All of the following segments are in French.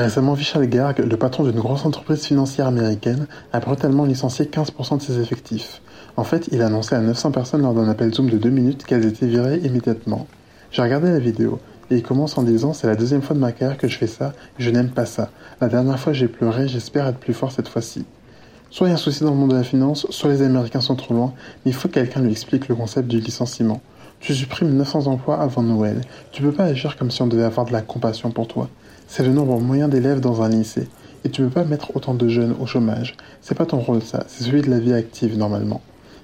Récemment, Vishal Garg, le patron d'une grosse entreprise financière américaine, a brutalement licencié 15% de ses effectifs. En fait, il a annoncé à 900 personnes lors d'un appel Zoom de 2 minutes qu'elles étaient virées immédiatement. J'ai regardé la vidéo, et il commence en disant C'est la deuxième fois de ma carrière que je fais ça, je n'aime pas ça. La dernière fois j'ai pleuré, j'espère être plus fort cette fois-ci. Soit il y a un souci dans le monde de la finance, soit les Américains sont trop loin, mais il faut que quelqu'un lui explique le concept du licenciement. Tu supprimes 900 emplois avant Noël. Tu peux pas agir comme si on devait avoir de la compassion pour toi. C'est le nombre moyen d'élèves dans un lycée. Et tu peux pas mettre autant de jeunes au chômage. C'est pas ton rôle ça, c'est celui de la vie active normalement.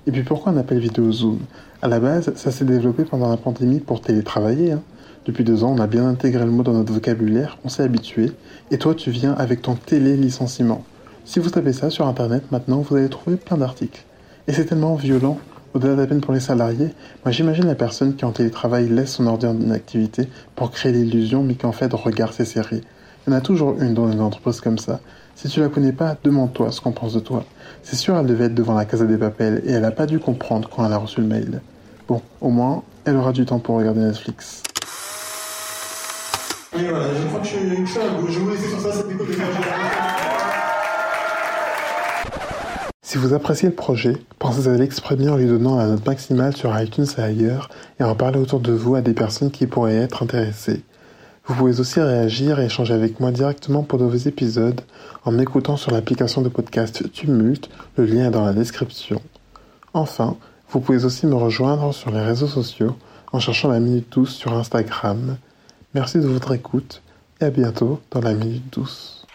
Et puis pourquoi un appel vidéo Zoom? À la base, ça s'est développé pendant la pandémie pour télétravailler. Hein. Depuis deux ans, on a bien intégré le mot dans notre vocabulaire, on s'est habitué. Et toi, tu viens avec ton télé-licenciement. Si vous tapez ça sur Internet, maintenant, vous allez trouver plein d'articles. Et c'est tellement violent, au-delà de la peine pour les salariés. Moi, j'imagine la personne qui en télétravail laisse son ordinateur en activité pour créer l'illusion, mais qui en fait regarde ses séries. Il y en a toujours une dans une entreprise comme ça. Si tu la connais pas, demande-toi ce qu'on pense de toi. C'est sûr, elle devait être devant la Casa des Papels et elle a pas dû comprendre quand elle a reçu le mail. Bon, au moins, elle aura du temps pour regarder Netflix. Si vous appréciez le projet, pensez à l'exprimer en lui donnant la note maximale sur iTunes et ailleurs et en parler autour de vous à des personnes qui pourraient être intéressées. Vous pouvez aussi réagir et échanger avec moi directement pour de vos épisodes en m'écoutant sur l'application de podcast Tumult, le lien est dans la description. Enfin, vous pouvez aussi me rejoindre sur les réseaux sociaux en cherchant la Minute Douce sur Instagram. Merci de votre écoute et à bientôt dans la Minute Douce.